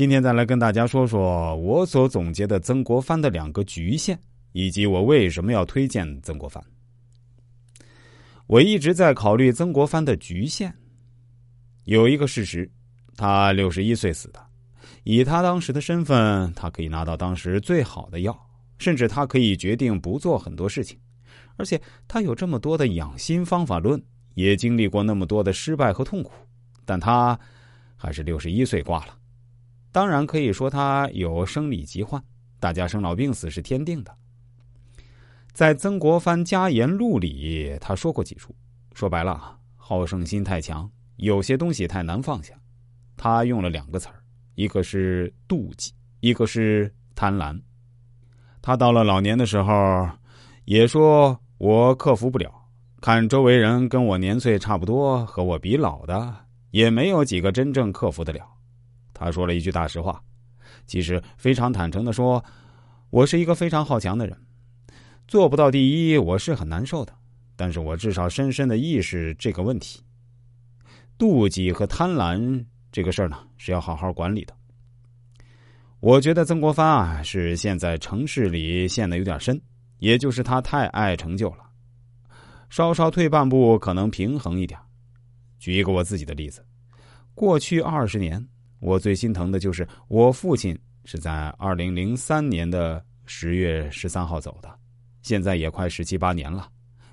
今天再来跟大家说说我所总结的曾国藩的两个局限，以及我为什么要推荐曾国藩。我一直在考虑曾国藩的局限。有一个事实，他六十一岁死的，以他当时的身份，他可以拿到当时最好的药，甚至他可以决定不做很多事情，而且他有这么多的养心方法论，也经历过那么多的失败和痛苦，但他还是六十一岁挂了。当然可以说他有生理疾患，大家生老病死是天定的。在《曾国藩家言录》里，他说过几处，说白了，好胜心太强，有些东西太难放下。他用了两个词儿，一个是妒忌，一个是贪婪。他到了老年的时候，也说我克服不了，看周围人跟我年岁差不多，和我比老的，也没有几个真正克服得了。他说了一句大实话，其实非常坦诚的说：“我是一个非常好强的人，做不到第一，我是很难受的。但是我至少深深的意识这个问题。妒忌和贪婪这个事儿呢，是要好好管理的。我觉得曾国藩啊，是现在城市里陷的有点深，也就是他太爱成就了，稍稍退半步，可能平衡一点。举一个我自己的例子，过去二十年。”我最心疼的就是我父亲是在二零零三年的十月十三号走的，现在也快十七八年了。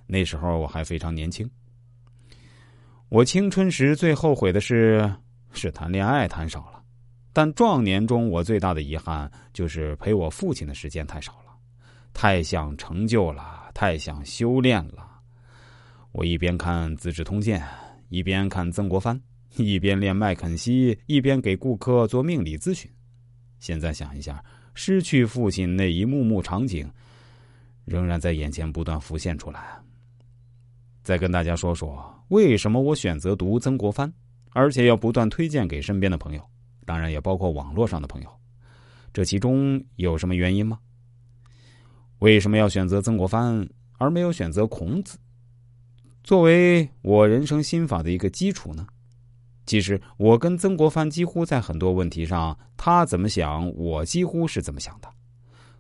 那时候我还非常年轻。我青春时最后悔的是是谈恋爱谈少了，但壮年中我最大的遗憾就是陪我父亲的时间太少了，太想成就了，太想修炼了。我一边看《资治通鉴》，一边看曾国藩。一边练麦肯锡，一边给顾客做命理咨询。现在想一下，失去父亲那一幕幕场景，仍然在眼前不断浮现出来。再跟大家说说，为什么我选择读曾国藩，而且要不断推荐给身边的朋友，当然也包括网络上的朋友。这其中有什么原因吗？为什么要选择曾国藩，而没有选择孔子，作为我人生心法的一个基础呢？其实我跟曾国藩几乎在很多问题上，他怎么想，我几乎是怎么想的，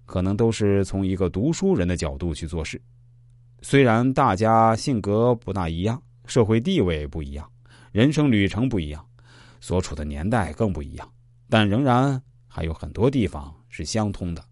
可能都是从一个读书人的角度去做事。虽然大家性格不大一样，社会地位不一样，人生旅程不一样，所处的年代更不一样，但仍然还有很多地方是相通的。